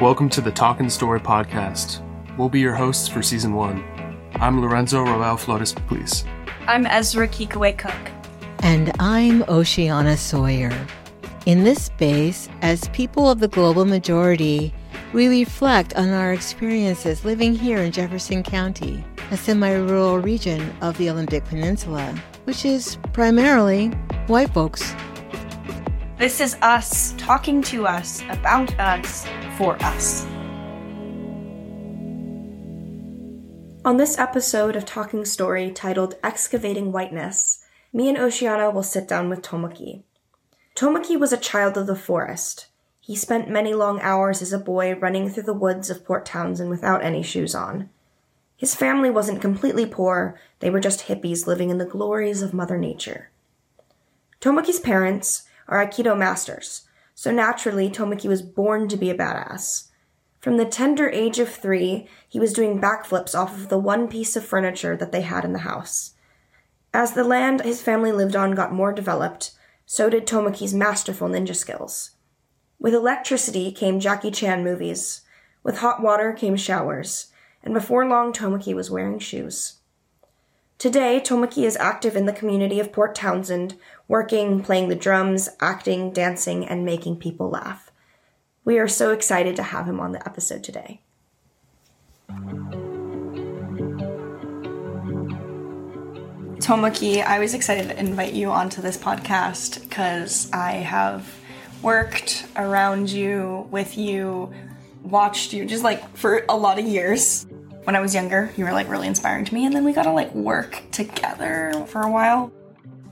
Welcome to the Talking Story podcast. We'll be your hosts for season one. I'm Lorenzo Roel Flores Please. I'm Ezra Kikaway Cook. And I'm Oceana Sawyer. In this space, as people of the global majority, we reflect on our experiences living here in Jefferson County, a semi rural region of the Olympic Peninsula, which is primarily white folks. This is us talking to us, about us, for us. On this episode of Talking Story titled Excavating Whiteness, me and Oceana will sit down with Tomoki. Tomoki was a child of the forest. He spent many long hours as a boy running through the woods of Port Townsend without any shoes on. His family wasn't completely poor, they were just hippies living in the glories of Mother Nature. Tomoki's parents are Aikido masters, so naturally Tomoki was born to be a badass. From the tender age of three, he was doing backflips off of the one piece of furniture that they had in the house. As the land his family lived on got more developed, so did Tomoki's masterful ninja skills. With electricity came Jackie Chan movies. With hot water came showers. And before long, Tomoki was wearing shoes. Today, Tomoki is active in the community of Port Townsend, working, playing the drums, acting, dancing, and making people laugh. We are so excited to have him on the episode today. Tomoki, I was excited to invite you onto this podcast because I have worked around you, with you, watched you just like for a lot of years. When I was younger, you were like really inspiring to me, and then we got to like work together for a while.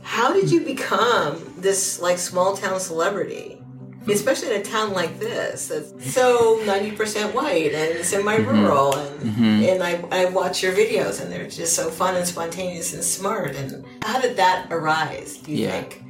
How did you become this like small town celebrity? especially in a town like this that's so 90% white and semi-rural mm-hmm. and, mm-hmm. and I, I watch your videos and they're just so fun and spontaneous and smart and how did that arise do you yeah. think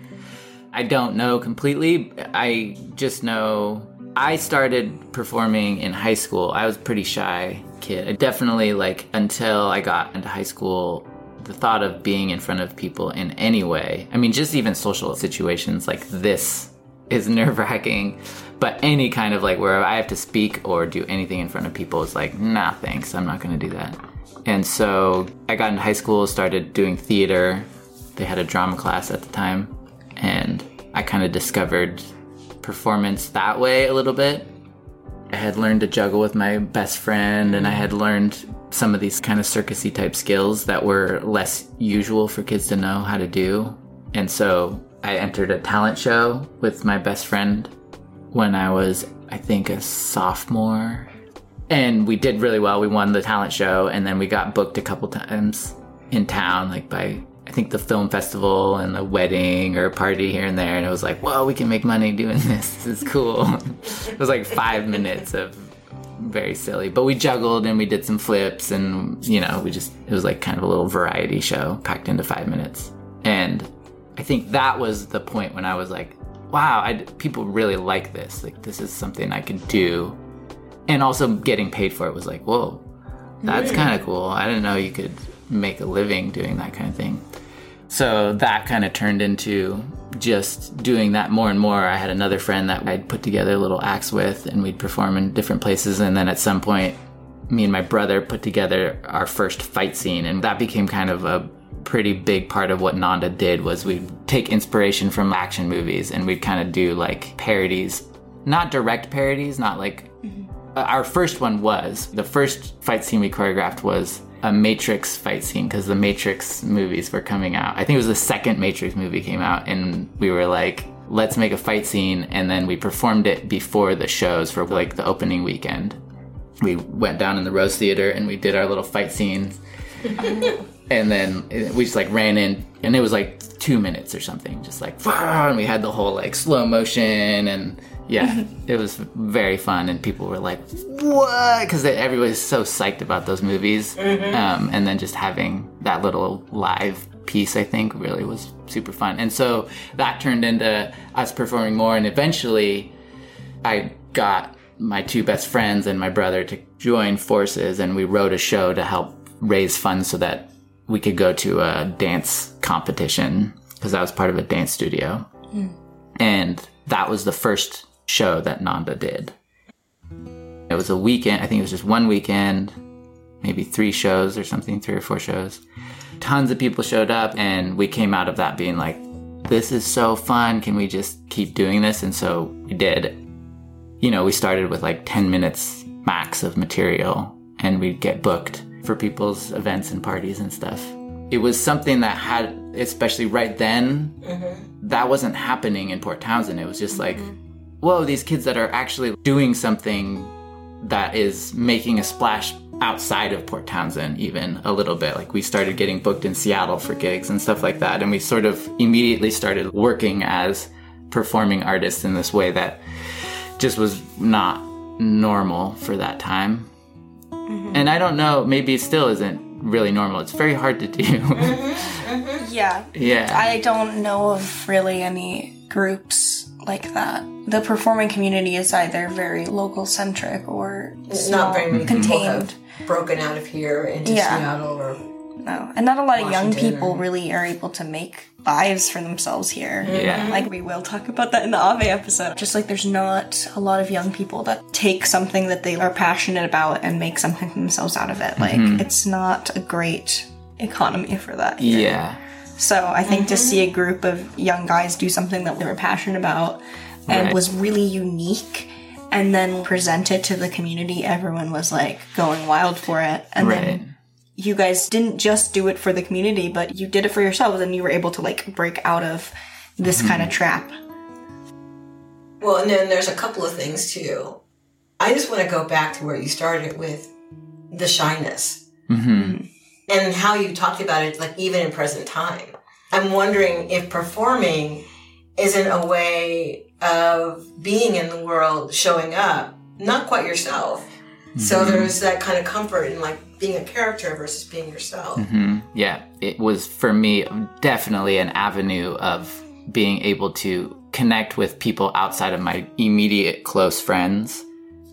i don't know completely i just know i started performing in high school i was pretty shy kid I definitely like until i got into high school the thought of being in front of people in any way i mean just even social situations like this is nerve wracking. But any kind of like where I have to speak or do anything in front of people is like, nah, thanks, I'm not to do that. And so I got into high school, started doing theater. They had a drama class at the time, and I kind of discovered performance that way a little bit. I had learned to juggle with my best friend, and I had mm. learned some of these kind of circusy type skills that were less usual for kids to know how to do. And so I entered a talent show with my best friend when I was, I think, a sophomore. And we did really well. We won the talent show, and then we got booked a couple times in town, like by, I think, the film festival and the wedding or a party here and there. And it was like, whoa, we can make money doing this. This is cool. it was like five minutes of very silly. But we juggled and we did some flips, and, you know, we just, it was like kind of a little variety show packed into five minutes. And I think that was the point when I was like, wow, I, people really like this. Like, this is something I could do. And also getting paid for it was like, whoa, that's kind of cool. I didn't know you could make a living doing that kind of thing. So that kind of turned into just doing that more and more. I had another friend that I'd put together a little acts with, and we'd perform in different places. And then at some point, me and my brother put together our first fight scene, and that became kind of a pretty big part of what Nanda did was we'd take inspiration from action movies and we'd kind of do like parodies. Not direct parodies, not like mm-hmm. our first one was the first fight scene we choreographed was a Matrix fight scene because the Matrix movies were coming out. I think it was the second Matrix movie came out, and we were like, let's make a fight scene, and then we performed it before the shows for like the opening weekend. We went down in the Rose Theater and we did our little fight scenes. and then eh, we just like ran in and it was like two minutes or something just like and we had the whole like slow motion and yeah it was very fun and people were like what because everybody's so psyched about those movies mm-hmm. um, and then just having that little live piece i think really was super fun and so that turned into us performing more and eventually i got my two best friends and my brother to join forces and we wrote a show to help raise funds so that we could go to a dance competition because I was part of a dance studio. Mm. And that was the first show that Nanda did. It was a weekend. I think it was just one weekend, maybe three shows or something, three or four shows. Tons of people showed up, and we came out of that being like, this is so fun. Can we just keep doing this? And so we did. You know, we started with like 10 minutes max of material, and we'd get booked for people's events and parties and stuff. It was something that had, especially right then, mm-hmm. that wasn't happening in Port Townsend. It was just like, mm-hmm. Whoa, these kids that are actually doing something that is making a splash outside of Port Townsend, even a little bit. Like we started getting booked in Seattle for gigs and stuff like that. And we sort of immediately started working as performing artists in this way that just was not normal for that time. Mm-hmm. And I don't know, maybe it still isn't really normal. It's very hard to do. Mm-hmm. Mm-hmm. Yeah. yeah. I don't know of really any groups like that. The performing community is either very local centric or Not very many contained. have broken out of here into Yeah. Seattle or No, and not a lot of young people or- really are able to make lives for themselves here. Yeah. Like we will talk about that in the Ave episode. Just like there's not a lot of young people that take something that they are passionate about and make something for themselves out of it. Like mm-hmm. it's not a great economy for that. here. yeah. So I think to see a group of young guys do something that they were passionate about and Right. was really unique and then present it to the community, everyone was like going wild for it. And Right. then you guys didn't just do it for the community, but you did it for yourselves and you were able to like break out of this kind of trap. Well, and then there's a couple of things too. I just want to go back to where you started with the shyness hmm and how you talked about it, like even in present time. I'm wondering if performing isn't a way of being in the world, showing up, not quite yourself. So mm-hmm. there's that kind of comfort in like being a character versus being yourself. Mm-hmm. Yeah, it was for me definitely an avenue of being able to connect with people outside of my immediate close friends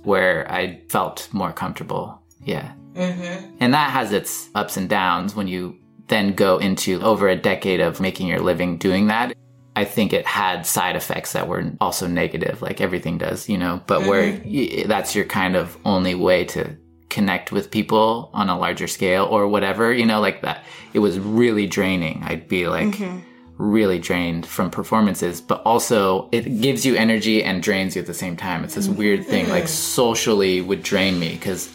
where I felt more comfortable. Yeah. Mm-hmm. And that has its ups and downs when you then go into over a decade of making your living doing that. I think it had side effects that were also negative, like everything does, you know, but where mm-hmm. y- that's your kind of only way to connect with people on a larger scale or whatever, you know, like that. It was really draining. I'd be like mm-hmm. really drained from performances, but also it gives you energy and drains you at the same time. It's this weird thing, like mm-hmm. socially would drain me because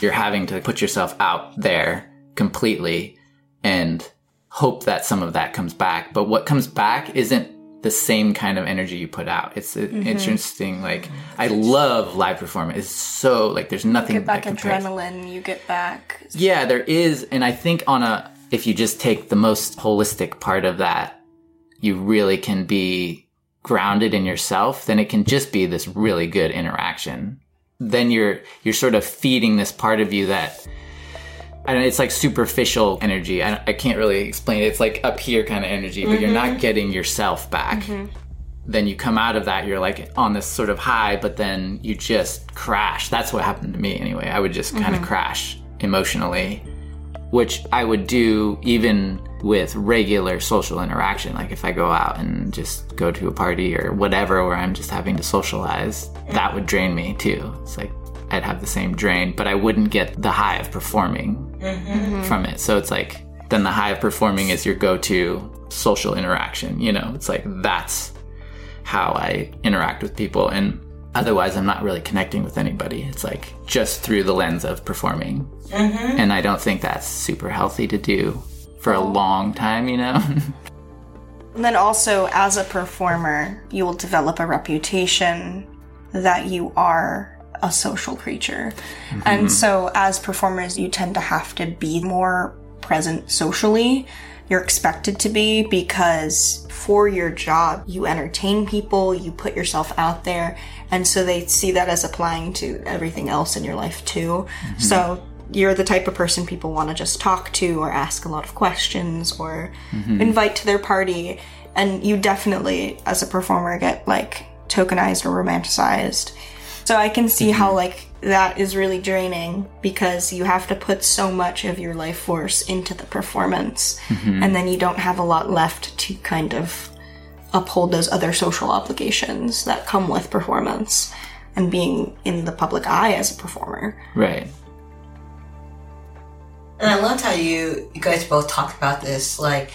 you're having to put yourself out there completely and hope that some of that comes back. But what comes back isn't the same kind of energy you put out. It's it's mm-hmm. interesting. Like I love live performance. It's so like there's nothing Get back adrenaline, you get back Yeah, there is, and I think on a if you just take the most holistic part of that, you really can be grounded in yourself. Then it can just be this really good interaction. Then you're you're sort of feeding this part of you that. I don't, it's like superficial energy. I, I can't really explain it. It's like up here kind of energy, but you're not mm-hmm. getting yourself back. Mm-hmm. Then you come out of that, you're like on this sort of high, but then you just crash. That's what happened to me anyway. I would just kind of mm-hmm. crash emotionally, which I would do even with regular social interaction. Like if I go out and just go to a party or whatever where I'm just having to socialize, that would drain me too. It's like I'd have the same drain, but I wouldn't get the high of performing mm-hmm. from it. So it's like then the high of performing is your go-to social interaction. You know, it's like that's how I interact with people, and otherwise I'm not really connecting with anybody. It's like just through the lens of performing, mm-hmm. and I don't think that's super healthy to do for a long time. You know. And then also, as a performer, you will develop a reputation that you are a social creature. And mm-hmm. so, as performers, you tend to have to be more present socially. You're expected to be because for your job, you entertain people, you put yourself out there, and so they see that as applying to everything else in your life too. Mm-hmm. So, you're the type of person people want to just talk to or ask a lot of questions or mm-hmm. invite to their party. And you definitely, as a performer, get like tokenized or romanticized. So I can see how mm-hmm. like that is really draining because you have to put so much of your life force into the performance mm-hmm. and then you don't have a lot left to kind of uphold those other social obligations that come with performance. and being in the public eye as a performer. Right. And I loved how you you guys both talked about this, like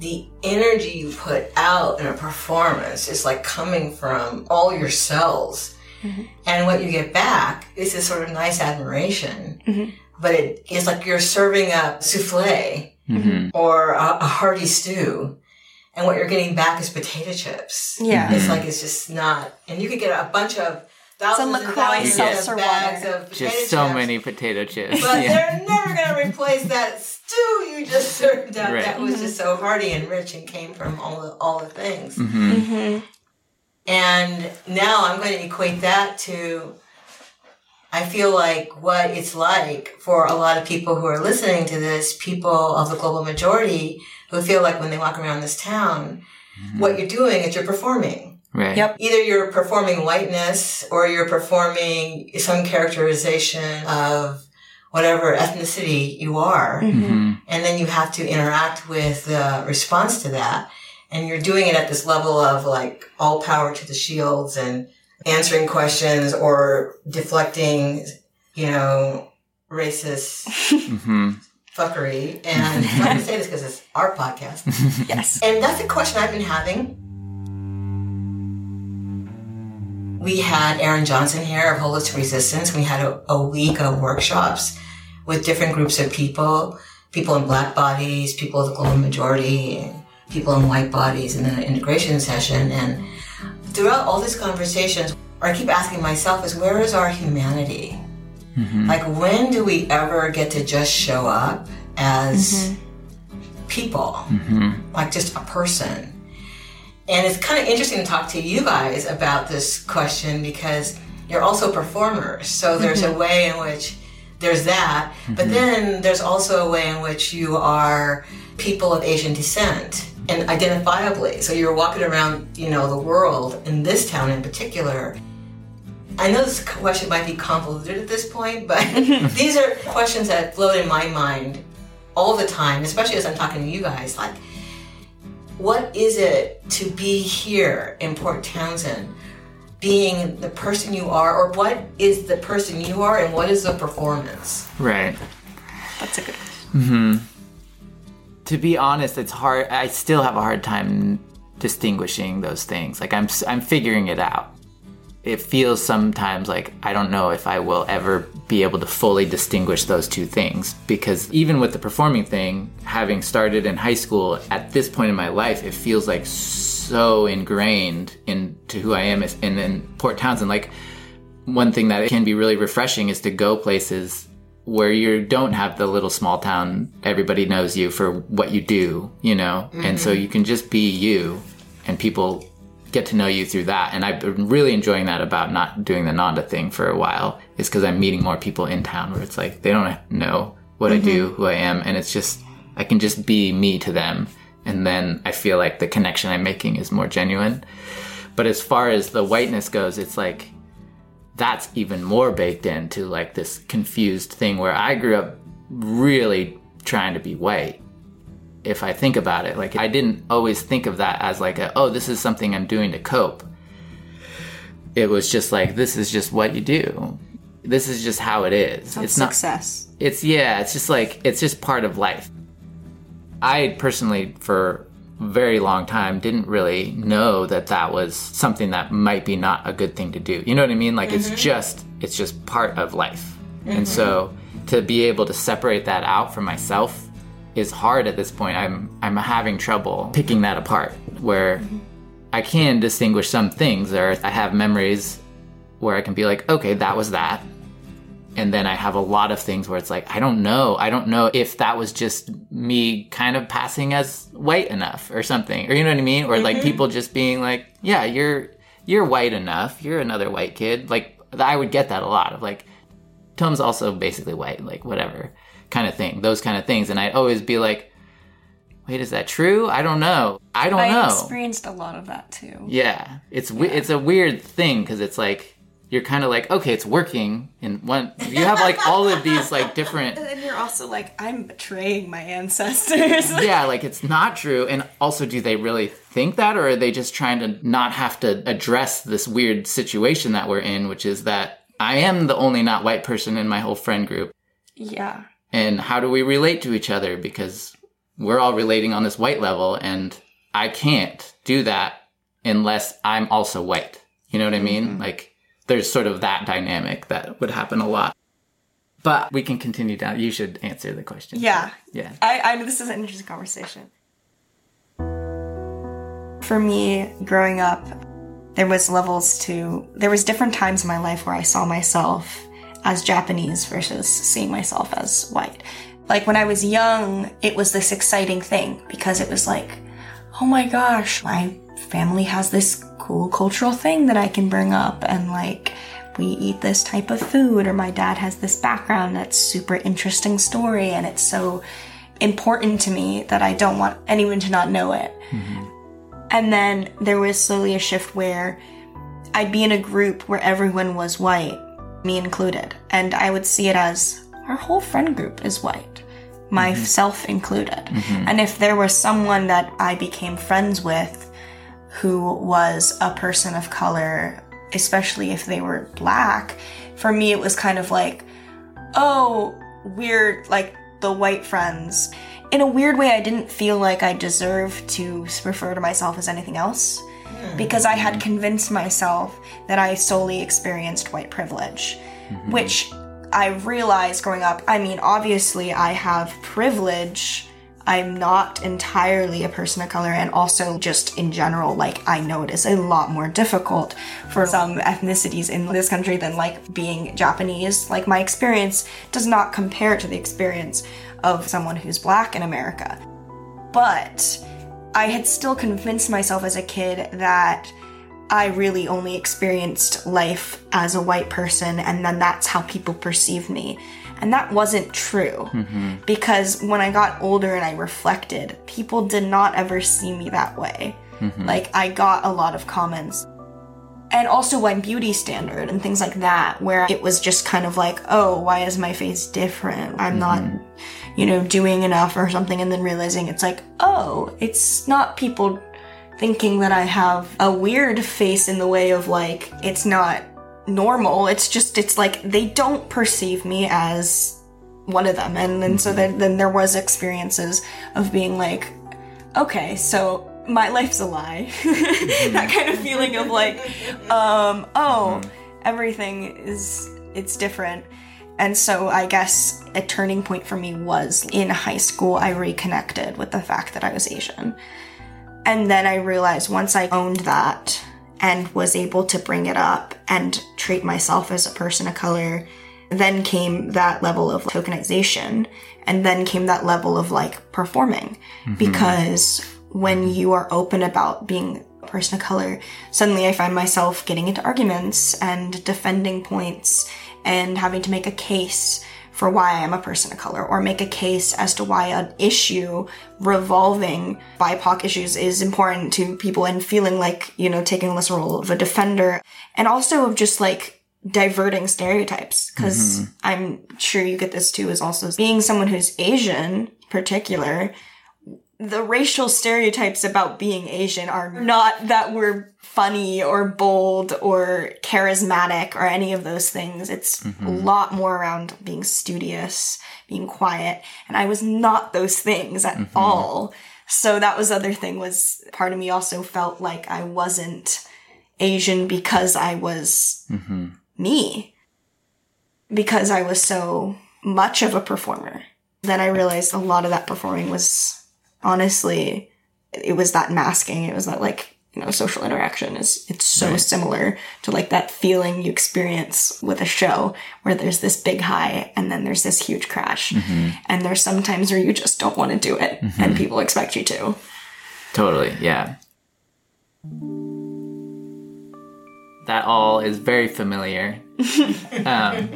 the energy you put out in a performance is like coming from all your cells. And what you get back is this sort of nice admiration. But it is like you're serving up souffle hmm or a, a hearty stew. And what you're getting back is potato chips. Yeah. It's like it's just not. And you could get a bunch of thousands and LaCroix thousands seltzer of bags water. of potato Just so chips. many potato chips. But yeah. they're never going to replace that stew you just served up. Right. That was just so hearty and rich and came from all the all the things. hmm Mm-hmm. And now I'm going to equate that to. I feel like what it's like for a lot of people who are listening to this, people of the global majority who feel like when they walk around this town, what you're doing is you're performing. Right. Yep. Either you're performing whiteness or you're performing some characterization of whatever ethnicity you are. hmm And then you have to interact with the response to that. And you're doing it at this level of like all power to the shields and answering questions or deflecting, you know, racist hmm fuckery. And I'm going to say this because it's our podcast. Yes. And that's a question I've been having. We had Aaron Johnson here of Holistic Resistance. We had a, a week of workshops with different groups of people, people in black bodies, people of the global majority, people in white bodies, in then an integration session. And throughout all these conversations, what I keep asking myself is where is our humanity? Mm-hmm. Like, when do we ever get to just show up as mm-hmm. people? Mm-hmm. Like, just a person? And it's kind of interesting to talk to you guys about this question because you're also performers. So there's a way in which there's that, but then there's also a way in which you are people of Asian descent and identifiably. So you're walking around, you know, the world in this town in particular. I know this question might be convoluted at this point, but these are questions that float in my mind all the time, especially as I'm talking to you guys. Like, what is it to be here in Port Townsend, being the person you are, or what is the person you are, and what is the performance? Right. That's a good mm-hmm. To be honest, it's hard. I still have a hard time distinguishing those things. Like I'm, I'm figuring it out. It feels sometimes like I don't know if I will ever be able to fully distinguish those two things because even with the performing thing, having started in high school, at this point in my life, it feels like so ingrained into who I am and in Port Townsend. Like one thing that can be really refreshing is to go places where you don't have the little small town everybody knows you for what you do you know? And so mm-hmm. you can just be you and people get to know you through that. And i've been really enjoying that about not doing the nanda thing for a while is because i'm meeting more people in town where it's like they don't know what i do mm-hmm. who i am and it's just i can just be me to them. And then i feel like the connection i'm making is more genuine. But as far as the whiteness goes it's like that's even more baked into like this confused thing where I grew up really trying to be white. If I think about it, like I didn't always think of that as like a, oh, this is something I'm doing to cope. It was just like this is just what you do. This is just how it is. That's it's not success. it's yeah, it's just like it's just part of life. I personally for very long time didn't really know that that was something that might be not a good thing to do. You know what I mean? Like it's mm-hmm. just it's just part of life. And mm-hmm. so to be able to separate that out for myself is hard at this point. I'm I'm having trouble picking that apart where mm-hmm. I can distinguish some things or I have memories where I can be like, okay, that was that and then I have a lot of things where it's like I don't know. I don't know if that was just me kind of passing as white enough or something, or you know what I mean, or like mm-hmm. people just being like, "Yeah, you're you're white enough. You're another white kid." Like I would get that a lot of like, Tom's also basically white, like whatever kind of thing, those kind of things, and I'd always be like, "Wait, is that true? I don't know. I don't I know." experienced a lot of that too. Yeah, it's we- it's a weird thing because it's like you're kind of like okay, it's working, and one you have like all of these like different And you're also like, I'm betraying my ancestors. yeah, like it's not true. And also, do they really think that, or are they just trying to not have to address this weird situation that we're in, which is that I am the only not white person in my whole friend group? yeah. And how do we relate to each other? Because we're all relating on this white level, and I can't do that unless I'm also white. You know what I mean? Mm-hmm. Like, there's sort of that dynamic that would happen a lot. But we can continue down. You should answer the question. Yeah. Yeah. I, I know this is an interesting conversation. For me, growing up, there was levels to there was different times in my life where I saw myself as Japanese versus seeing myself as white. Like when I was young, it was this exciting thing because it was like, oh my gosh, my family has this cool cultural thing that I can bring up and like we eat this type of food or my dad has this background that's super interesting story and it's so important to me that I don't want anyone to not know it. Mm-hmm. And then there was slowly a shift where I'd be in a group where everyone was white, me included, and I would see it as our whole friend group is white, myself mm-hmm. included. Mm-hmm. And if there was someone that I became friends with who was a person of color, especially if they were black, for me it was kind of like, oh, we're like the white friends. In a weird way, I didn't feel like I deserved to refer to myself as anything else because I had convinced myself that I solely experienced white privilege, mm-hmm. which I realized growing up. I mean, obviously, I have privilege. I'm not entirely a person of color, and also just in general, like, I know it is a lot more difficult for some ethnicities in this country than like being Japanese. Like, my experience does not compare to the experience of someone who's black in America. But I had still convinced myself as a kid that I really only experienced life as a white person, and then that's how people perceive me. And that wasn't true mm-hmm. because when I got older and I reflected, people did not ever see me that way. Mm-hmm. Like, I got a lot of comments. And also, my beauty standard and things like that, where it was just kind of like, oh, why is my face different? I'm not, mm-hmm. you know, doing enough or something. And then realizing it's like, oh, it's not people thinking that I have a weird face in the way of like, it's not normal. It's just, it's like they don't perceive me as one of them. And then so mm-hmm. then, then there was experiences of being like, okay, so my life's a lie. Mm-hmm. that kind of feeling of like, um, oh, mm-hmm. everything is, it's different. And so I guess a turning point for me was in high school, I reconnected with the fact that I was Asian. And then I realized once I owned that and was able to bring it up and treat myself as a person of color, then came that level of tokenization. And then came that level of like performing. Mm-hmm. Because when you are open about being a person of color, suddenly I find myself getting into arguments and defending points and having to make a case for why I am a person of color or make a case as to why an issue revolving BIPOC issues is important to people and feeling like, you know, taking this role of a defender and also of just like diverting stereotypes. Because mm-hmm. I'm sure you get this too is also being someone who's Asian particular the racial stereotypes about being Asian are not that we're funny or bold or charismatic or any of those things. It's a mm-hmm. lot more around being studious, being quiet, and I was not those things at mm-hmm. all. So that was the other thing was part of me also felt like I wasn't Asian because I was mm-hmm. me. Because I was so much of a performer. Then I realized a lot of that performing was honestly it was that masking it was that like you know social interaction is it's so similar to like that feeling you experience with a show where there's this big high and then there's this huge crash. And there's sometimes where you just don't want to do it and people expect you to. Totally, yeah. That all is very familiar. um,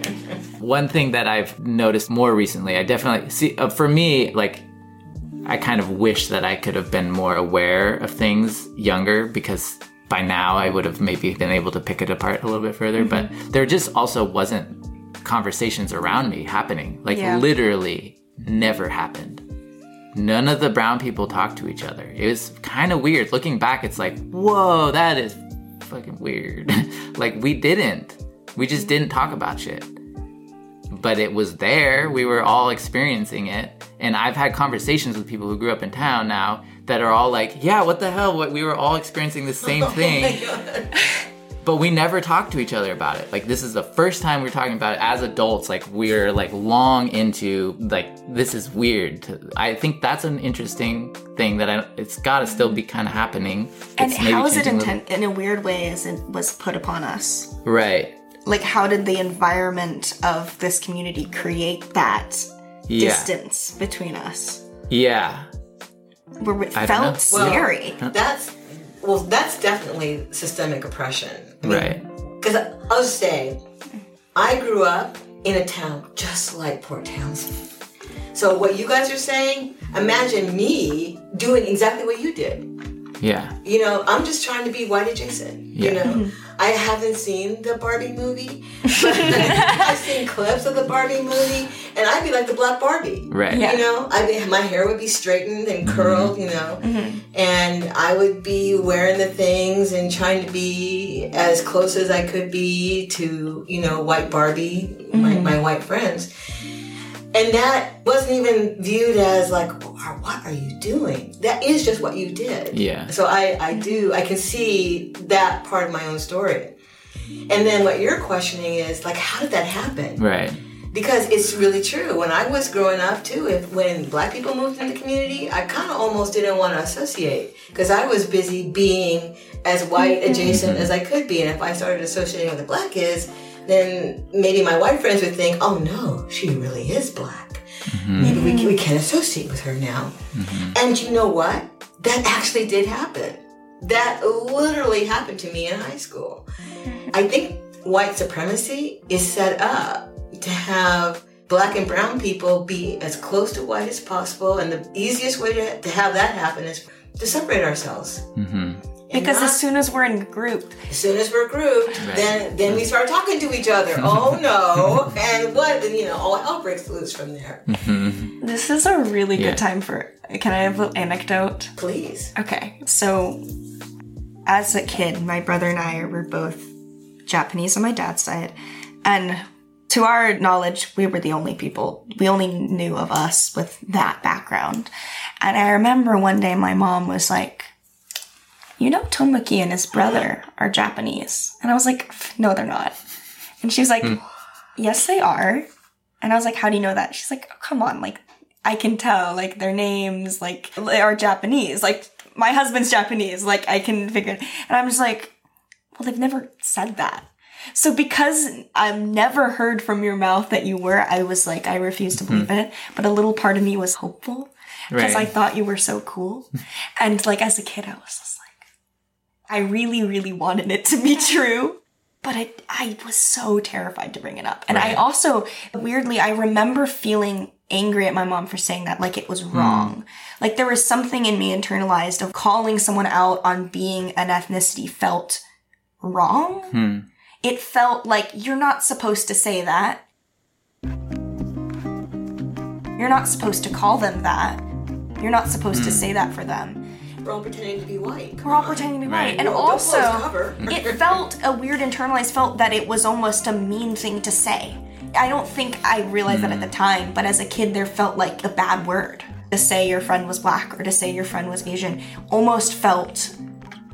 one thing that I've noticed more recently, I definitely see uh, for me, like, I kind of wish that I could have been more aware of things younger because by now I would have maybe been able to pick it apart a little bit further. But mm-hmm. there just also wasn't conversations around me happening. Like Yeah. literally never happened. None of the brown people talked to each other. It was kind of weird. Looking back, it's like, whoa, that is fucking weird. like we didn't. We just mm. didn't talk about shit. But it was there. We were all experiencing it. And I've had conversations with people who grew up in town now that are all like, yeah, what the hell? What we were all experiencing the same oh thing. but we never talked to each other about it. Like this is the first time we're talking about it as adults. Like we're like long into like this is weird. To, I think that's an interesting thing that I, it's got to still be kind of happening. And It's maybe how is it changing intent in a weird way as it was put upon us? Right. Like how did the environment of this community create that Yeah. distance between us? Yeah. Where it I felt scary. That's well, that's definitely systemic oppression. Right. Because I'll say, I grew up in a town just like Port Townsend. So what you guys are saying, imagine me doing exactly what you did. Yeah. You know, I'm just trying to be white adjacent. You Yeah. know, mm-hmm. I haven't seen the Barbie movie, I've seen clips of the Barbie movie, and I'd be like the Black Barbie. Right. Yeah. You know, I mean, my hair would be straightened and mm-hmm. curled, you know, mm-hmm. and I would be wearing the things and trying to be as close as I could be to, you know, white Barbie, my, mm-hmm. my white friends. And that wasn't even viewed as like, what are you doing? That is just what you did. Yeah. So I, I do, I can see that part of my own story. And then what you're questioning is like, how did that happen? Right. Because it's really true. When I was growing up too, if when black people moved into the community, I kind of almost didn't want to associate because I was busy being as white mm-hmm. adjacent mm-hmm. as I could be. And if I started associating with the black kids, then maybe my white friends would think, oh no, she really is black. Maybe we, we can't associate with her now. And you know what? That actually did happen. That literally happened to me in high school. I think white supremacy is set up to have black and brown people be as close to white as possible. And the easiest way to, to have that happen is to separate ourselves. Mm-hmm. And Because not- as soon as we're in group, as soon as we're grouped, Right. then then we start talking to each other. oh no! And what? And, you know, all hell breaks loose from there. Mm-hmm. this is a really Yeah. good time for. Can I have an anecdote? Please. Okay, so as a kid, my brother and I were both Japanese on my dad's side, and to our knowledge, we were the only people. We only knew of us with that background. And I remember one day my mom was like, "You know, Tomoki and his brother are Japanese," and I was like, "No, they're not." And she was like, hmm. "Yes, they are." And I was like, "How do you know that?" She's like, oh, "Come on, like." I can tell, like, their names, like, they are Japanese. Like, my husband's Japanese. Like, I can figure it. And I'm just like, well, they've never said that. So because I've never heard from your mouth that you were, I was like, I refuse to hmm. believe it. But a little part of me was hopeful because Right. I thought you were so cool. Hmm. and like, as a kid, I was I really, really wanted it to be true. But I, I was so terrified to bring it up. And I also, weirdly, I remember feeling angry at my mom for saying that like it was wrong. Like there was something in me internalized of calling someone out on being an ethnicity felt wrong. Hmm. It felt like you're not supposed to say that. You're not supposed to call them that. You're not supposed to say that for them. We're all pretending to be white. We're all pretending to be Right. white. And Well, don't also, it felt a weird internalized felt that it was almost a mean thing to say. I don't think I realized that at the hmm. time, but as a kid, there felt like a bad word. To say your friend was black or to say your friend was Asian almost felt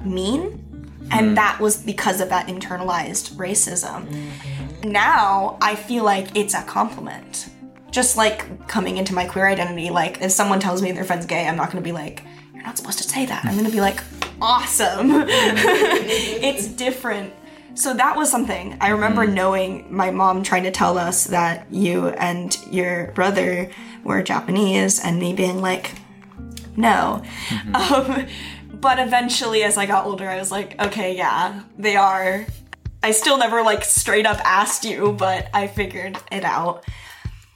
mean. And hmm. that was because of that internalized racism. Now I feel like it's a compliment. Just like coming into my queer identity, like if someone tells me their friend's gay, I'm not gonna be like, you're not supposed to say that. I'm gonna be like, awesome. it's different. So that was something. I remember knowing my mom trying to tell us that you and your brother were Japanese and me being like, no. Um, but eventually, as I got older, I was like, okay, yeah, they are. I still never like straight up asked you, but I figured it out.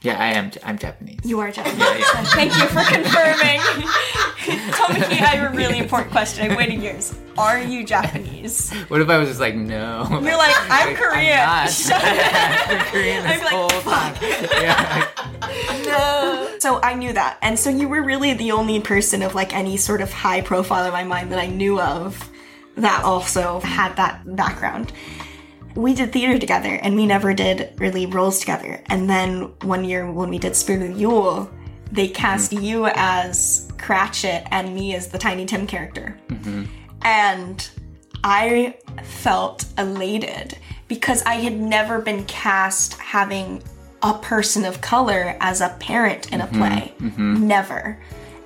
Yeah, I am. I'm Japanese. You are Japanese. Yeah, yeah. Thank you for confirming. Tomoki, I have a really important question. I've waited years. Are you Japanese? What if I was just like, no? You're like, I'm Korean. not. Shut up. been Korean this I'm like, whole time. Yeah. No. So I knew that. And so you were really the only person of like any sort of high profile in my mind that I knew of that also had that background. We did theater together and we never did really roles together. And then one year when we did Spirit of Yule, they cast mm-hmm. you as Cratchit and me as the Tiny Tim character. Mm-hmm. And I felt elated because I had never been cast having a person of color as a parent in a mm-hmm. play. Never.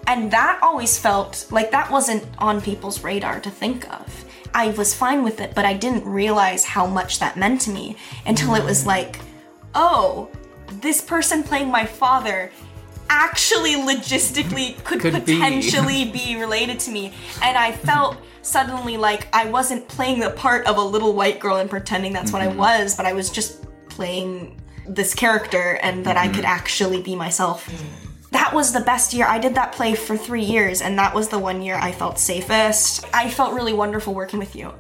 And that always felt like that wasn't on people's radar to think of. I was fine with it, but I didn't realize how much that meant to me until it was like, oh, this person playing my father actually logistically could, Could potentially be related to me. And I felt suddenly like I wasn't playing the part of a little white girl and pretending that's what I mm-hmm. was, but I was just playing this character and that I could mm-hmm. actually be myself. Mm. That was the best year. I did that play for three years, and that was the one year I felt safest. I felt really wonderful working with you.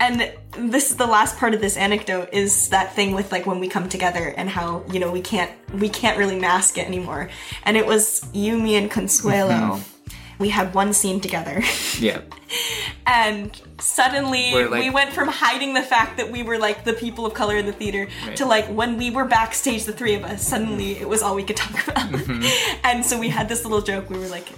And this is the last part of this anecdote is that thing with like when we come together and how, you know, we can't we can't really mask it anymore. And it was you, me, and Consuelo. We had one scene together. yeah. and suddenly like- we went from hiding the fact that we were like the people of color in the theater Right. to like when we were backstage the three of us suddenly it was all we could talk about mm-hmm. and so we had this little joke we were like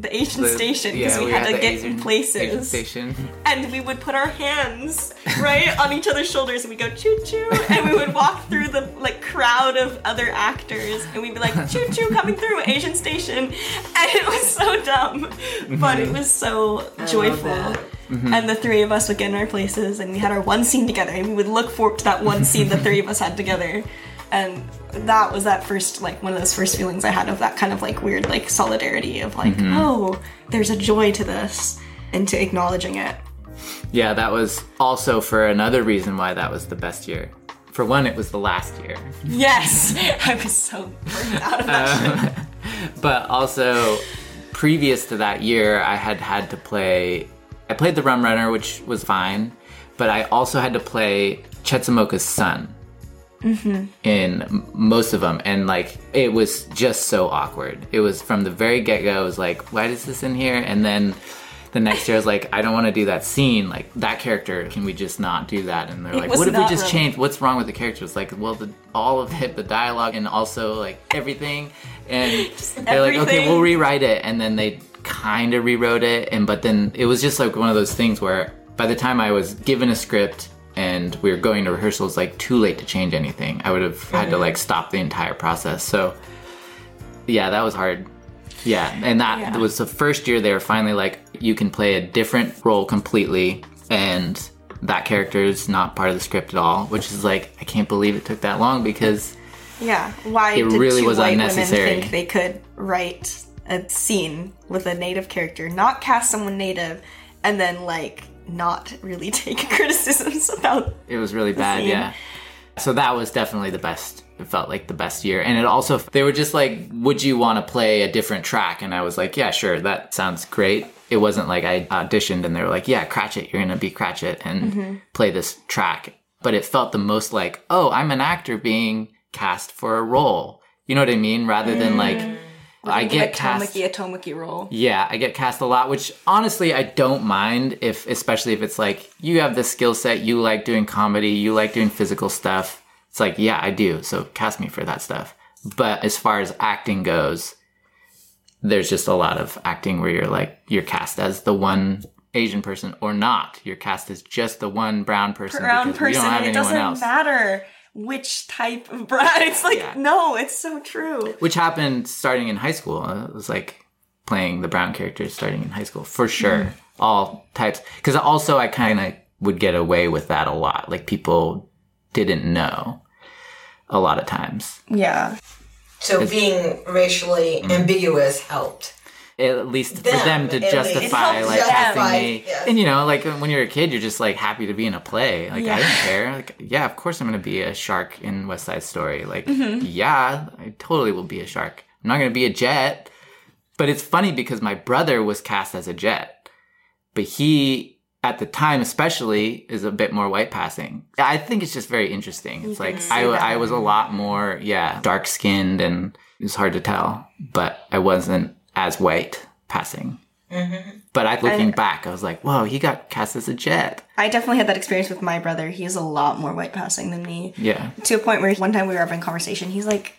the asian The- station because yeah, we, had the to get Asian- in Asian places station. and we would put our hands right on each other's shoulders and we go choo choo and we would walk through the like crowd of other actors and we'd be like choo choo coming through Asian station. And it was so dumb but it mhm. was so joyful. that. Mm-hmm. and the three of us would get in our places and we had our one scene together and we would look forward to that one scene the three of us had together and that was that first like one of those first feelings I had of that kind of like weird like solidarity of like mm-hmm. oh there's a joy to this and to acknowledging it Yeah, that was also for another reason why that was the best year. For one, it was the last year. Yes, I was so burned out of that um, shit. But also, previous to that year, I had had to play. I played the Rum Runner, which was fine, but I also had to play Chetzemoka's son in most of them, and like it was just so awkward. It was from the very get go. It was like, why is this in here? And then the next year, I was like, I don't want to do that scene. Like that character, can we just not do that? And they're like, what if we just relevant. change? What's wrong with the character? It's like, well, the, all of it, the dialogue, and also like everything. And they're like, okay, we'll rewrite it. And then they kind of rewrote it. And but then it was just like one of those things where by the time I was given a script and we were going to rehearsals like too late to change anything. I would have had to mm-hmm. like stop the entire process. So yeah, that was hard. Yeah, and that Yeah. was the first year they were finally like, you can play a different role completely, and that character is not part of the script at all. Which is like, I can't believe it took that long because Yeah, why It really was unnecessary. women think they could write a scene with a native character, not cast someone native, and then like not really take criticisms about? it was really bad. Yeah. So that was definitely the best. It felt like the best year, and it also they were just like, "Would you want to play a different track?" And I was like, "Yeah, sure, that sounds great." It wasn't like I auditioned and they were like, "Yeah, Cratchit, you're gonna be Cratchit and mm-hmm. play this track." But it felt the most like, "Oh, I'm an actor being cast for a role." You know what I mean? Rather than like, mm. I get cast. Tomoki, a Tomoki role. Yeah, I get cast a lot, which honestly I don't mind if especially if it's like you have the skill set, you like doing comedy, you like doing physical stuff. It's like, yeah, I do. So cast me for that stuff. But as far as acting goes, there's just a lot of acting where you're like you're cast as the one Asian person or not. You're cast as just the one brown person Brown because we person, don't have and it anyone doesn't else. matter which type of brown. It's like Yeah. no, it's so true. Which happened starting in high school. Uh, It was like playing the brown characters starting in high school for sure. All types. Because also I kind of would get away with that a lot. Like people didn't know a lot of times. Yeah, So being racially Mm-hmm. ambiguous helped. At least for Them, them to justify like justify, casting me. yes. And you know, like when you're a kid, you're just like happy to be in a play. Like Yeah. I didn't care. Like yeah, of course I'm gonna be a shark in West Side Story. Like Mm-hmm. yeah, I totally will be a shark. I'm not gonna be a jet. But it's funny because my brother was cast as a jet, but he at the time especially is a bit more white passing. I think it's just very interesting. It's like I, I was a lot more, yeah, dark skinned and it's hard to tell, but I wasn't as white passing. But I, looking back, I was like, whoa, he got cast as a jet. I definitely had that experience with my brother. He's a lot more white passing than me. Yeah. To a point where one time we were having a conversation, he's like,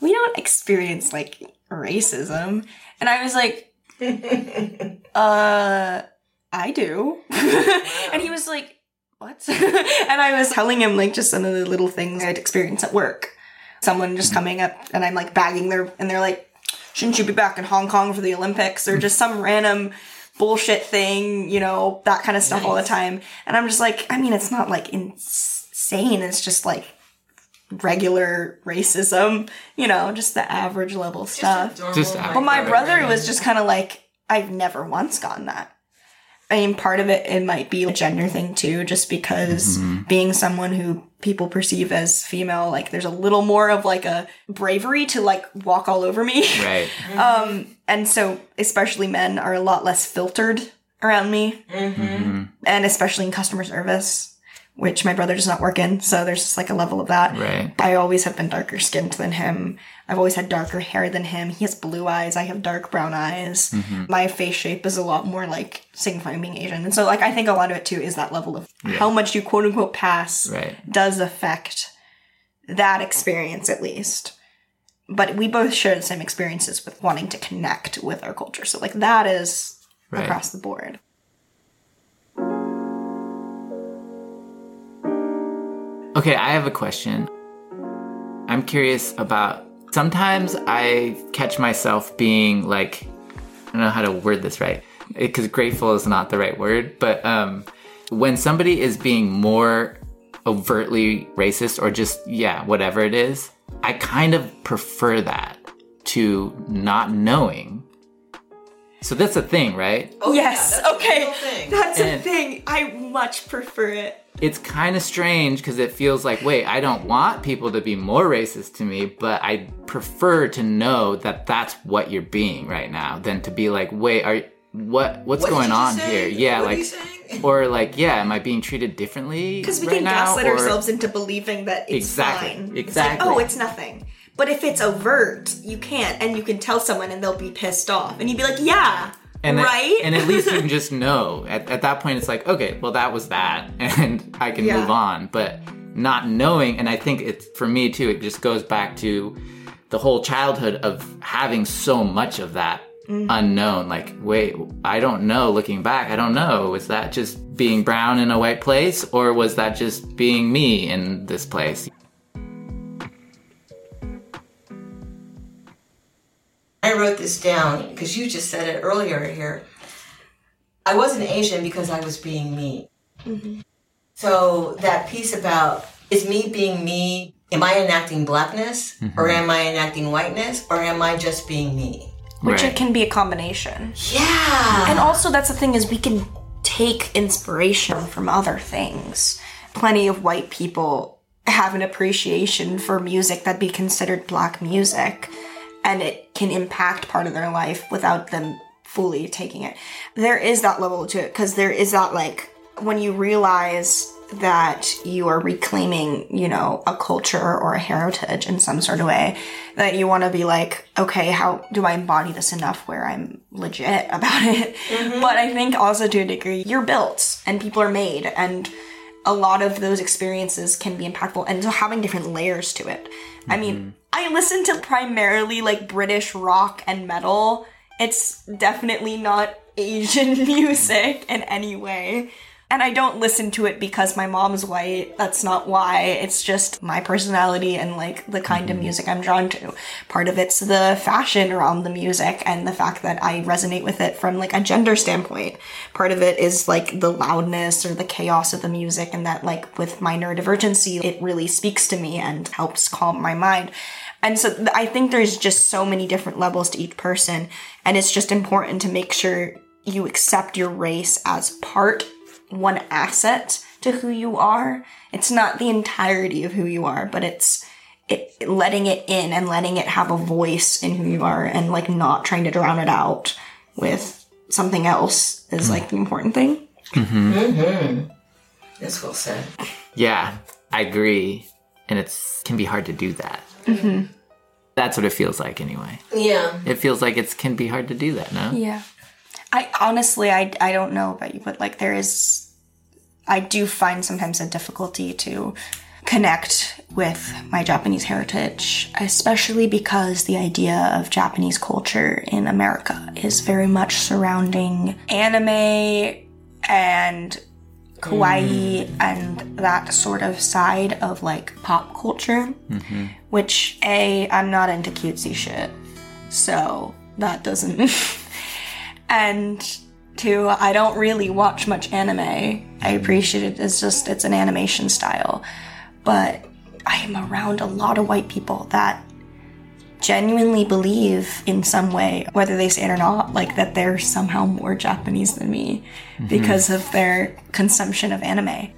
We don't experience like racism. And I was like, Uh, I do. and he was like, What? and I was telling him like just some of the little things I'd experience at work. Someone just coming up and I'm like bagging their, and they're like, Shouldn't you be back in Hong Kong for the Olympics? Or just some random bullshit thing, you know, that kind of stuff all the time. And I'm just like, I mean, it's not like insane. It's just like regular racism, you know, just the average level stuff. Just But my brother was just kind of like, I've never once gotten that. I mean, part of it, it might be a gender thing too, just because mm-hmm. being someone who people perceive as female, like there's a little more of like a bravery to like walk all over me. Right. Um, and so especially men are a lot less filtered around me. Mm-hmm. Mm-hmm. And especially in customer service, which my brother does not work in. So there's just like a level of that. Right. I always have been darker skinned than him. I've always had darker hair than him. He has blue eyes. I have dark brown eyes. Mm-hmm. My face shape is a lot more like signifying being Asian. And so like I think a lot of it too is that level of how much you quote unquote pass Right. does affect that experience at least. But we both share the same experiences with wanting to connect with our culture. So like that is Right. across the board. Okay, I have a question. I'm curious about sometimes I catch myself being like, I don't know how to word this right, because grateful is not the right word, but um, when somebody is being more overtly racist or just, yeah, whatever it is, I kind of prefer that to not knowing. So that's a thing, right? Oh, yeah, yes, that's a okay. real thing. That's a thing. I much prefer it. It's kind of strange because it feels like, wait, I don't want people to be more racist to me, but I prefer to know that that's what you're being right now than to be like, wait, are what what's What going on just here? Yeah, What like, or like, yeah, am I being treated differently? Because we right can now? gaslight Or- ourselves into believing that it's Exactly, fine. exactly. It's like, oh, it's nothing. But if it's overt, you can't, and you can tell someone, and they'll be pissed off, and you'd be like, "Yeah, and right." and at least you can just know. At, at that point, it's like, okay, well, that was that, and I can Yeah. move on. But not knowing, and I think it's for me too. It just goes back to the whole childhood of having so much of that mm-hmm. unknown. Like, wait, I don't know. Looking back, I don't know. Was that just being brown in a white place, or was that just being me in this place? I wrote this down because you just said it earlier here. I wasn't Asian because I was being me. Mm-hmm. So that piece about is me being me, am I enacting blackness mm-hmm. or am I enacting whiteness or am I just being me? Which Right. it can be a combination. Yeah. And also, that's the thing is we can take inspiration from other things. Plenty of white people have an appreciation for music that be considered black music, and it can impact part of their life without them fully taking it. There is that level to it because there is that like when you realize that you are reclaiming, you know, a culture or a heritage in some sort of way, that you want to be like, okay, how do I embody this enough where I'm legit about it? Mm-hmm. But I think also to a degree, you're built and people are made and a lot of those experiences can be impactful and so having different layers to it. I mean, mm-hmm. I listen to primarily like British rock and metal. It's definitely not Asian music in any way. And I don't listen to it because my mom's white. That's not why. It's just my personality and like the kind of mm-hmm. music I'm drawn to. Part of it's the fashion around the music and the fact that I resonate with it from like a gender standpoint. Part of it is like the loudness or the chaos of the music and that like with my neurodivergency, it really speaks to me and helps calm my mind. And so I think there's just so many different levels to each person. And it's just important to make sure you accept your race as part, one asset to who you are. It's not the entirety of who you are, but it's it, letting it in and letting it have a voice in who you are and like not trying to drown it out with something else is like the important thing. Mm-hmm. That's well said. Yeah, I agree. And it's can be hard to do that. That's what it feels like anyway. Yeah. It feels like it can be hard to do that, no? Yeah. I honestly, I, I don't know about you, but like there is, I do find sometimes a difficulty to connect with my Japanese heritage, especially because the idea of Japanese culture in America is very much surrounding anime and kawaii mm. and that sort of side of like pop culture, mm-hmm. Which A, I'm not into cutesy shit. So that doesn't. and two, I don't really watch much anime. I appreciate it. It's just, it's an animation style. But I am around a lot of white people that genuinely believe in some way, whether they say it or not, like that they're somehow more Japanese than me mm-hmm. because of their consumption of anime.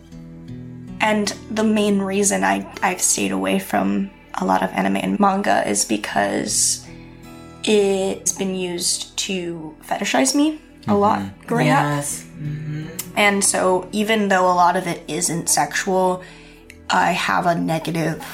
And the main reason I, I've stayed away from a lot of anime and manga is because it's been used to fetishize me a mm-hmm. lot growing up. Yes. Mm-hmm. And so, even though a lot of it isn't sexual, I have a negative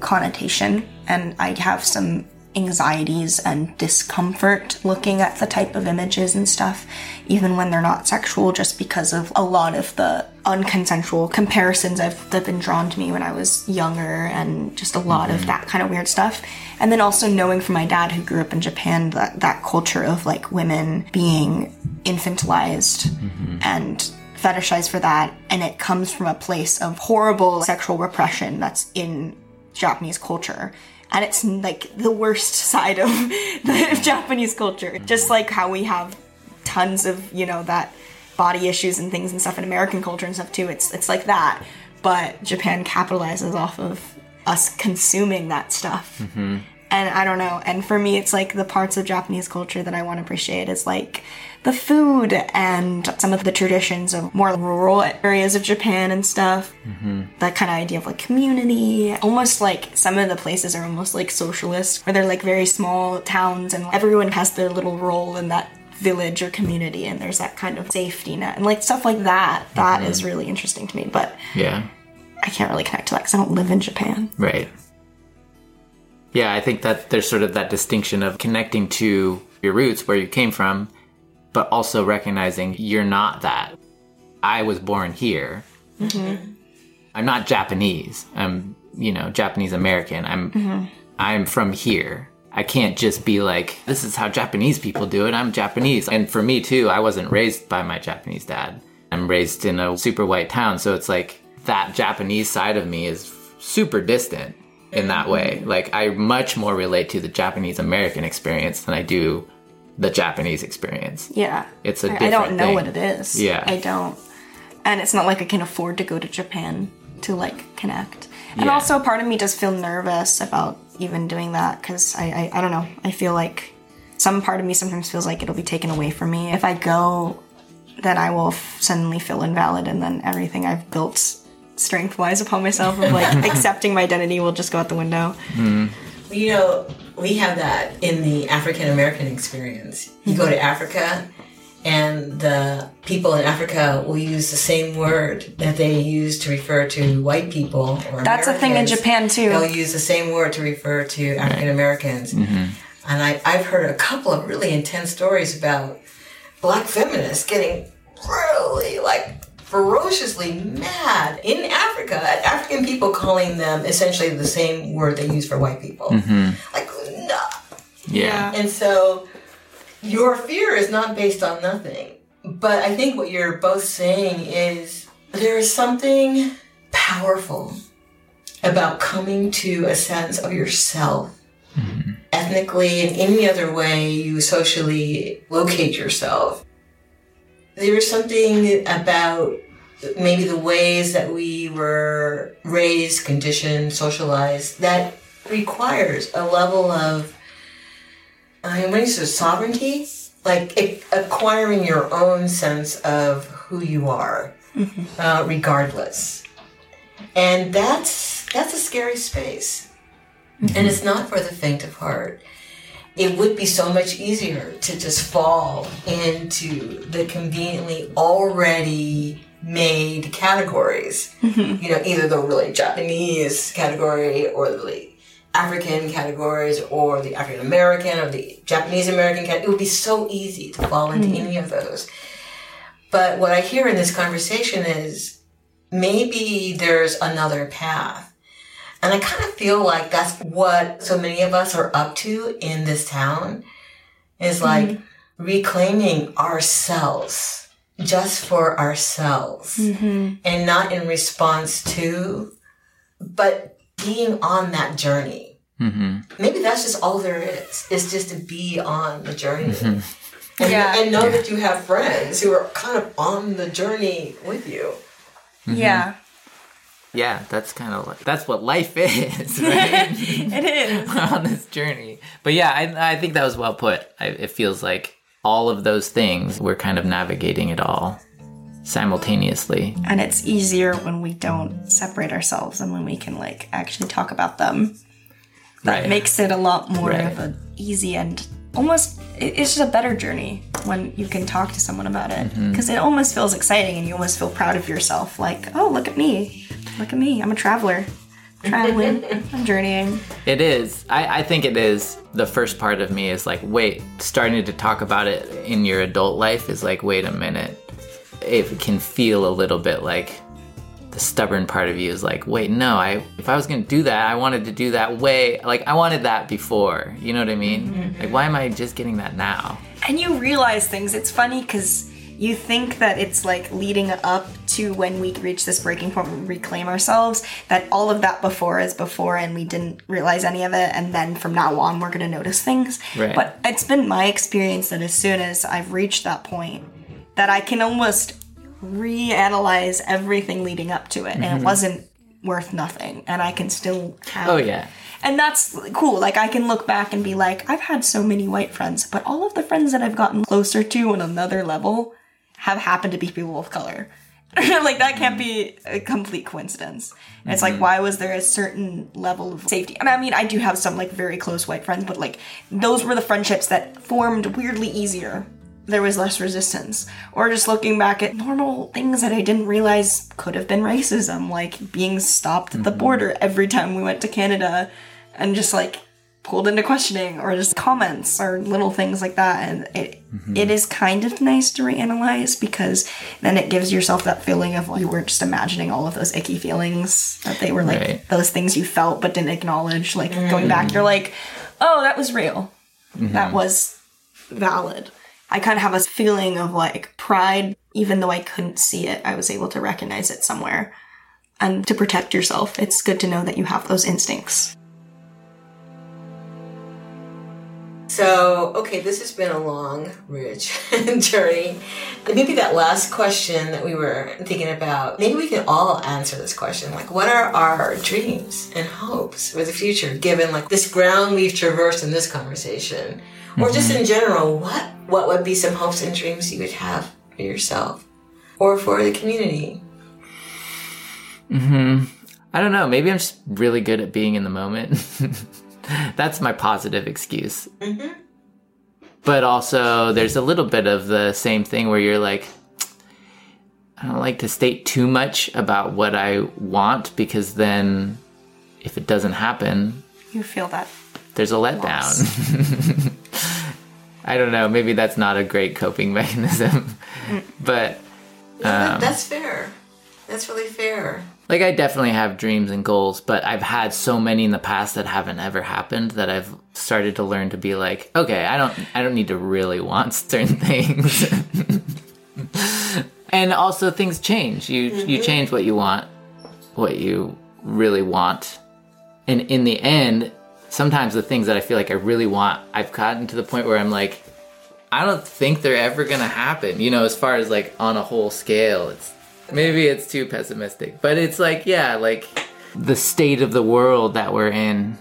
connotation and I have some anxieties and discomfort looking at the type of images and stuff, even when they're not sexual, just because of a lot of the unconsensual comparisons I've, that have been drawn to me when I was younger and just a lot of mm-hmm. that kind of weird stuff. And then also knowing from my dad who grew up in Japan that that culture of like women being infantilized mm-hmm. and fetishized for that and it comes from a place of horrible sexual repression that's in Japanese culture. And it's like the worst side of the Japanese culture. Just mm-hmm. like how we have tons of, you know, that body issues and things and stuff in American culture and stuff too. It's it's like that. But Japan capitalizes off of us consuming that stuff. Mm-hmm. And I don't know. And for me, it's like the parts of Japanese culture that I want to appreciate is like the food and some of the traditions of more rural areas of Japan and stuff. Mm-hmm. That kind of idea of like community. Almost like some of the places are almost like socialist, where they're like very small towns and everyone has their little role in that village or community and there's that kind of safety net and like stuff like that That is mm-hmm. really interesting to me but Yeah. i can't really connect to that because i don't live in japan Right. Yeah, I think that there's sort of that distinction of connecting to your roots, where you came from, but also recognizing you're not that. I was born here. Mm-hmm. I'm not Japanese. I'm, you know, Japanese American. I'm, mm-hmm. I'm from here. I can't just be like, this is how Japanese people do it. I'm Japanese. And for me too, I wasn't raised by my Japanese dad. I'm raised in a super white town. So it's like that Japanese side of me is super distant in that way. Mm-hmm. Like I much more relate to the Japanese American experience than I do the Japanese experience. yeah It's a I- i don't know thing. what it is Yeah. i don't and it's not like i can afford to go to japan to like connect and Yeah. also part of me does feel nervous about even doing that because I, I i don't know i feel like some part of me sometimes feels like it'll be taken away from me if i go then i will f- suddenly feel invalid and then everything i've built strength wise upon myself of like accepting my identity will just go out the window hmm. You know, we have that in the African American experience. You go to Africa, and the people in Africa will use the same word that they use to refer to white people. Or That's a thing in Japan, too. They'll use the same word to refer to African Americans. Mm-hmm. And I, I've heard a couple of really intense stories about black feminists getting really like ferociously mad in Africa at African people calling them essentially the same word they use for white people. Mm-hmm. Like, no. Yeah. And so your fear is not based on nothing. But I think what you're both saying is there is something powerful about coming to a sense of yourself mm-hmm. ethnically and any other way you socially locate yourself. There is something about maybe the ways that we were raised, conditioned, socialized that requires a level of I mean, when you say sovereignty, like acquiring your own sense of who you are, mm-hmm. uh, regardless, and that's that's a scary space, and mm-hmm. it's not for the faint of heart. it would be so much easier to just fall into the conveniently already made categories. Mm-hmm. You know, either the really Japanese category or the really African categories or the African American or the Japanese American category. It would be so easy to fall into mm-hmm. any of those. But what I hear in this conversation is maybe there's another path. And I kind of feel like that's what so many of us are up to in this town is mm-hmm. like reclaiming ourselves just for ourselves mm-hmm. and not in response to, but being on that journey. Mm-hmm. Maybe that's just all there is, is just to be on the journey. Mm-hmm. And, Yeah. and know that you have friends who are kind of on the journey with you. Mm-hmm. Yeah, Yeah, that's kind of like, that's what life is, right? it is. on this journey. But yeah, I, I think that was well put. I, it feels like all of those things, we're kind of navigating it all simultaneously. And it's easier when we don't separate ourselves and when we can like actually talk about them. That Right. makes it a lot more Right. of an easy and almost it's just a better journey when you can talk to someone about it Mm-hmm. because it almost feels exciting and you almost feel proud of yourself like oh look at me look at me i'm a traveler traveling i'm journeying It is. I, I think it is. The first part of me is like, wait, starting to talk about it in your adult life is like, wait a minute. It can feel a little bit like the stubborn part of you is like, wait, no, I if I was gonna do that, I wanted to do that way like I wanted that before. You know what I mean? Mm-hmm. Like why am I just getting that now? and you realize things it's funny because you think that it's like leading up to when we reach this breaking point we reclaim ourselves that all of that before is before and we didn't realize any of it and then from now on we're going to notice things Right. but it's been my experience that as soon as i've reached that point that i can almost reanalyze everything leading up to it and it mm-hmm. wasn't worth nothing and i can still have Oh yeah. and that's cool. Like I can look back and be like, I've had so many white friends, but all of the friends that I've gotten closer to on another level have happened to be people of color. like that can't be a complete coincidence. And it's like, mm-hmm. why was there a certain level of safety? And I mean, I do have some like very close white friends, but like those were the friendships that formed weirdly easier. There was less resistance. Or just looking back at normal things that I didn't realize could have been racism, like being stopped at the mm-hmm. border every time we went to Canada and just like pulled into questioning or just comments or little things like that. And it mm-hmm. it is kind of nice to reanalyze because then it gives yourself that feeling of like you weren't just imagining all of those icky feelings that they were like Right. those things you felt but didn't acknowledge like going back mm-hmm. you're like oh that was real. That was valid i kind of have a feeling of like pride even though i couldn't see it i was able to recognize it somewhere and to protect yourself it's good to know that you have those instincts So, okay, this has been a long, rich journey. Maybe that last question that we were thinking about, maybe we can all answer this question. Like, what are our dreams and hopes for the future, given like this ground we've traversed in this conversation? Or just mm-hmm. in general, what what would be some hopes and dreams you would have for yourself or for the community? Mm-hmm. I don't know. Maybe I'm just really good at being in the moment. That's my positive excuse. Mm-hmm. But also, there's a little bit of the same thing where you're like, I don't like to state too much about what I want because then if it doesn't happen, you feel that there's a letdown. I don't know. Maybe that's not a great coping mechanism. but that- um, that's fair. That's really fair. Like I definitely have dreams and goals, but I've had so many in the past that haven't ever happened that I've started to learn to be like, okay, I don't I don't need to really want certain things. and also things change. You you mm-hmm. change what you want, what you really want. And in the end, sometimes the things that I feel like I really want, I've gotten to the point where I'm like I don't think they're ever to happen. You know, as far as like on a whole scale, it's maybe it's too pessimistic, but it's like, yeah, like the state of the world that we're in,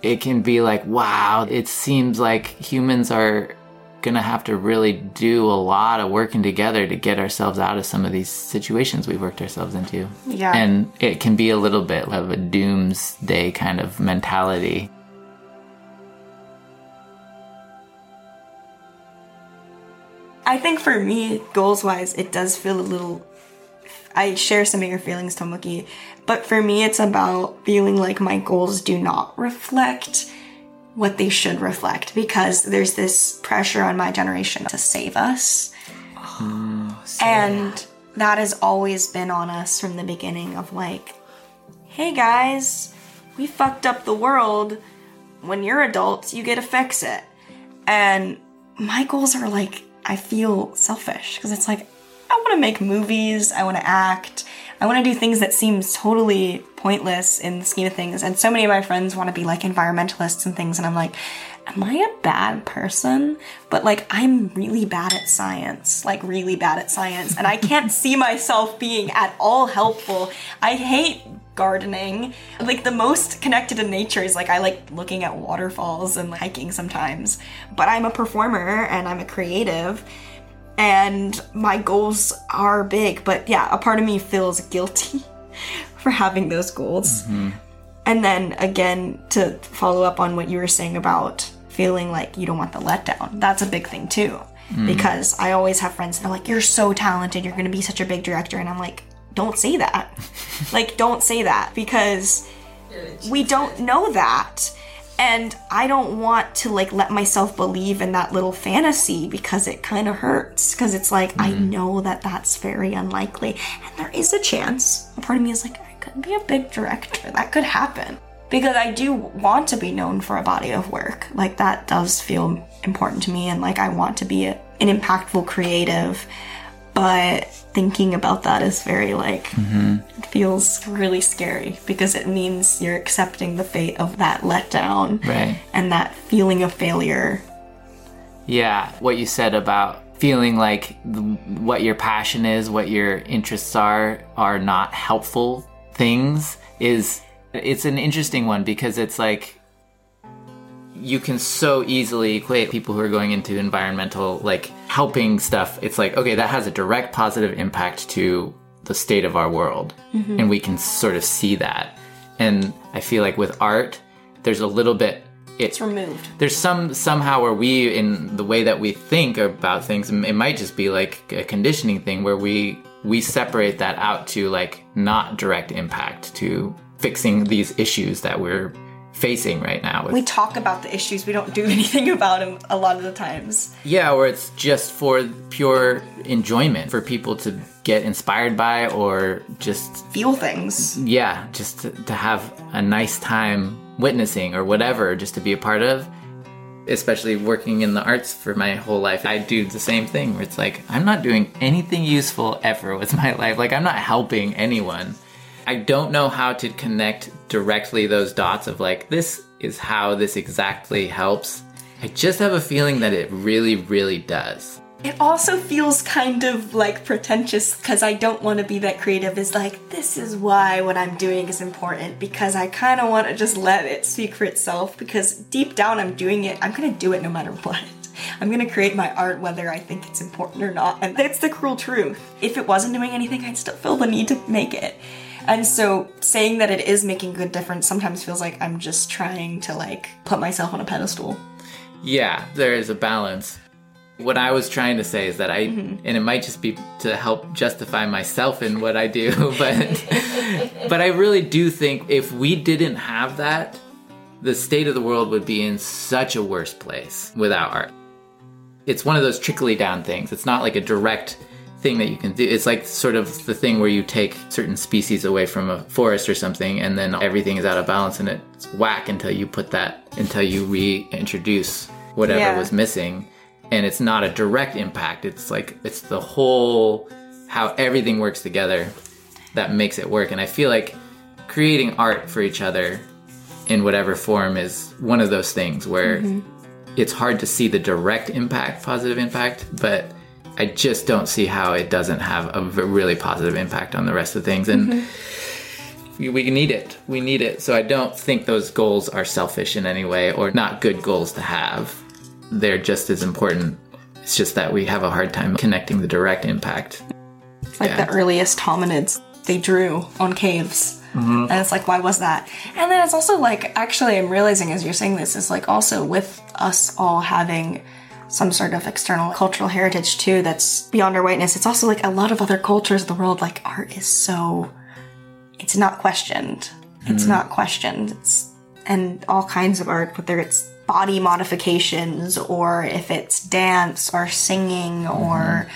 it can be like, wow, it seems like humans are gonna have to really do a lot of working together to get ourselves out of some of these situations we've worked ourselves into. Yeah. And it can be a little bit of a doomsday kind of mentality. I think for me, goals wise, it does feel a little. I share some of your feelings, Tomoki, but for me, it's about feeling like my goals do not reflect what they should reflect because there's this pressure on my generation to save us. Oh, and that has always been on us from the beginning of like, hey guys, we fucked up the world. When you're adults, you get to fix it. And my goals are like, I feel selfish because it's like, I want to make movies, I want to act, I want to do things that seem totally pointless in the scheme of things. And so many of my friends want to be like environmentalists and things, and I'm like, am I a bad person? But like, I'm really bad at science, like, really bad at science, and I can't see myself being at all helpful. I hate gardening. Like the most connected to nature is like I like looking at waterfalls and hiking sometimes. But I'm a performer and I'm a creative and my goals are big, but yeah, a part of me feels guilty for having those goals. Mm-hmm. And then again to follow up on what you were saying about feeling like you don't want the letdown. That's a big thing too. Mm. Because I always have friends that are like, You're so talented, you're gonna be such a big director. And I'm like, Don't say that. like, don't say that because we don't know that. And I don't want to like let myself believe in that little fantasy because it kind of hurts. Because it's like, I mm-hmm. know that that's very unlikely. And there is a chance. A part of me is like, I could be a big director. That could happen. Because I do want to be known for a body of work. Like, that does feel important to me. And like, I want to be a, an impactful creative. But thinking about that is very like, mm-hmm. it feels really scary because it means you're accepting the fate of that letdown Right. and that feeling of failure. Yeah, what you said about feeling like th- what your passion is, what your interests are, are not helpful things is it's an interesting one because it's like you can so easily equate people who are going into environmental like helping stuff. It's like okay, that has a direct positive impact to the state of our world, mm-hmm. and we can sort of see that. And I feel like with art, there's a little bit It's removed. there's some somehow where we in the way that we think about things it might just be like a conditioning thing where we we separate that out to like not direct impact to fixing these issues that we're facing right now with We talk about the issues, we don't do anything about them a lot of the times. yeah or it's just for pure enjoyment for people to get inspired by or just Feel things. yeah, just to, to have a nice time witnessing or whatever, just to be a part of. Especially working in the arts for my whole life, I do the same thing where it's like, I'm not doing anything useful ever with my life. Like, I'm not helping anyone. I don't know how to connect directly those dots of like, this is how this exactly helps. I just have a feeling that it really, really does. It also feels kind of like pretentious because I don't want to be that creative. Is like, this is why what I'm doing is important because I kind of want to just let it speak for itself because deep down I'm doing it. I'm going to do it no matter what. I'm to create my art whether I think it's important or not. And that's the cruel truth. If it wasn't doing anything, I'd still feel the need to make it. And so saying that it is making good difference sometimes feels like I'm just trying to like put myself on a pedestal. Yeah, there is a balance. What I was trying to say is that I, mm-hmm. and it might just be to help justify myself in what I do, but, but I really do think if we didn't have that, the state of the world would be in such a worse place without art. It's one of those trickly down things. It's not like a direct thing that you can do. It's like sort of the thing where you take certain species away from a forest or something, and then everything is out of balance and it's whack until you put that, until you reintroduce whatever Yeah. was missing. And it's not a direct impact. It's like, it's the whole, how everything works together that makes it work. And I feel like creating art for each other in whatever form is one of those things where mm-hmm. it's hard to see the direct impact, positive impact, but I just don't see how it doesn't have a really positive impact on the rest of things. And mm-hmm. we, we need it. We need it. So I don't think those goals are selfish in any way or not good goals to have. They're just as important. It's just that we have a hard time connecting the direct impact. like Yeah. the earliest hominids they drew on caves mm-hmm. and it's like why was that and then it's also like actually i'm realizing as you're saying this is like also with us all having some sort of external cultural heritage too that's beyond our whiteness. It's also like a lot of other cultures of the world, like art is so, it's not questioned. It's Mm-hmm. not questioned. It's, and all kinds of art, whether it's body modifications or if it's dance or singing Mm-hmm. or,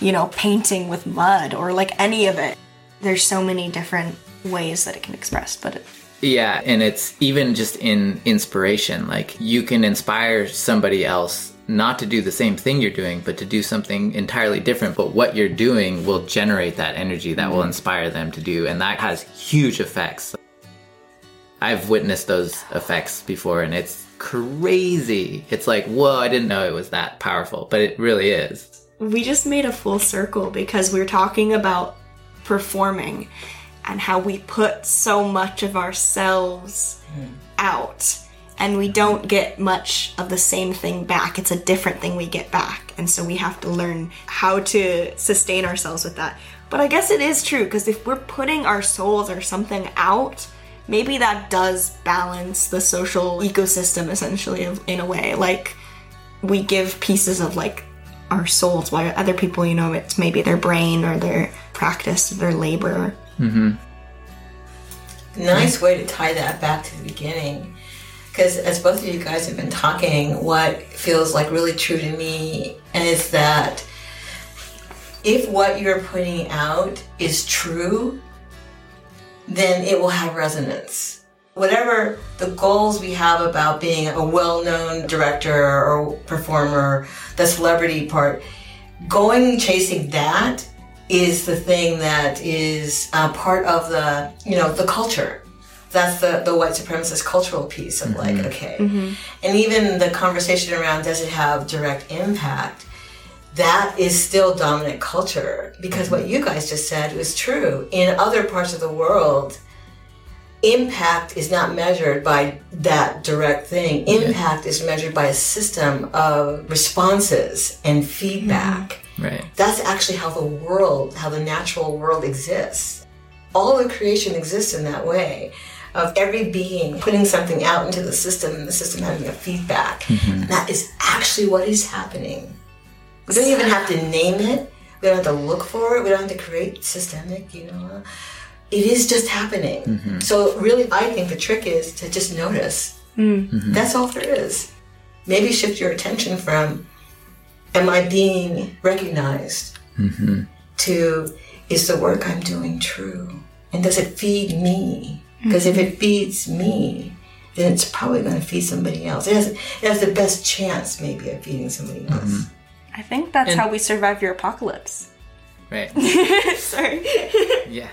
you know, painting with mud or like any of it. There's so many different ways that it can express, but it, Yeah, and it's even just in inspiration. Like you can inspire somebody else not to do the same thing you're doing, but to do something entirely different. But what you're doing will generate that energy that will mm-hmm. inspire them to do, and that has huge effects. I've witnessed those effects before, and it's crazy. It's like, whoa, I didn't know it was that powerful, but it really is. we just made a full circle because we're talking about performing and how we put so much of ourselves hmm. out and we don't get much of the same thing back. It's a different thing we get back. And so we have to learn how to sustain ourselves with that. But I guess it is true because if we're putting our souls or something out, maybe that does balance the social ecosystem essentially in a way. Like, we give pieces of like our souls while other people you know it's maybe their brain or their practice their labor Mm-hmm. Nice way to tie that back to the beginning. Because as both of you guys have been talking, what feels like really true to me is that if what you're putting out is true, then it will have resonance. Whatever the goals we have about being a well known director or performer, the celebrity part, going chasing that is the thing that is uh, part of the you know the culture that's the the white supremacist cultural piece of like mm-hmm. okay. Mm-hmm. And even the conversation around does it have direct impact that is still dominant culture. Because what mm-hmm. you guys just said was true. In other parts of the world impact is not measured by that direct thing. Impact is measured by a system of responses and feedback. Right. that's actually how the world, how the natural world exists. All of creation exists in that way of every being putting something out into the system and the system having a feedback. And that is actually what is happening. We don't even have to name it. We don't have to look for it. We don't have to create systemic, you know. It is just happening. Mm-hmm. So really, I think the trick is to just notice. Mm. Mm-hmm. That's all there is. Maybe shift your attention from am I being recognized? To is the work I'm doing true? And does it feed me? Because if it feeds me, then it's probably going to feed somebody else. It has, it has the best chance, maybe, of feeding somebody else. i think that's And- how we survive your apocalypse Right. sorry Yeah.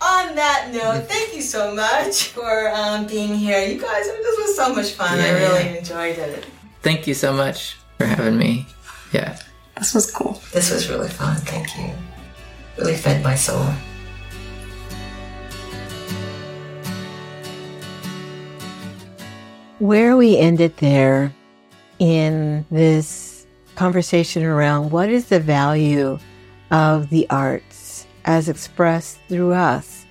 On that note, thank you so much for um, being here. You guys, this was so much fun. I Yeah. really enjoyed it. Thank you so much for having me. Yeah. this was cool This was really fun. Thank you. Really fed my soul. Where we ended there in this conversation around what is the value of the arts as expressed through us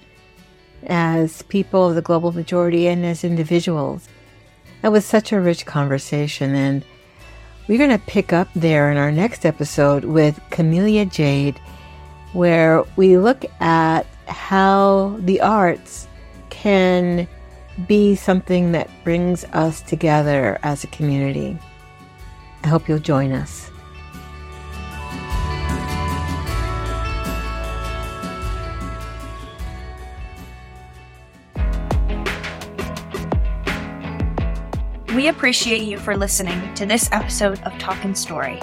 as people of the global majority and as individuals. That was such a rich conversation, and we're going to pick up there in our next episode with Camellia Jade, where we look at how the arts can be something that brings us together as a community. I hope you'll join us. We appreciate you for listening to this episode of Talkin' Story.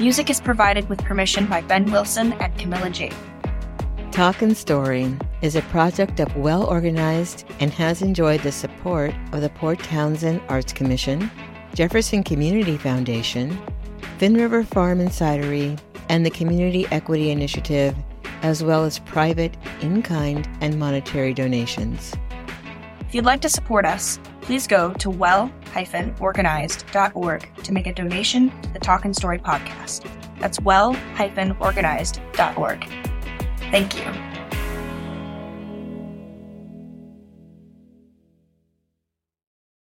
Music is provided with permission by Ben Wilson and Camilla Jade. and Story is a project of Well Organized and has enjoyed the support of the Port Townsend Arts Commission, Jefferson Community Foundation, Finnriver Farm and and the Community Equity Initiative, as well as private, in kind, and monetary donations. If you'd like to support us, please go to well-organized.org to make a donation to the Talkin' Story podcast. That's well-organized.org. Thank you.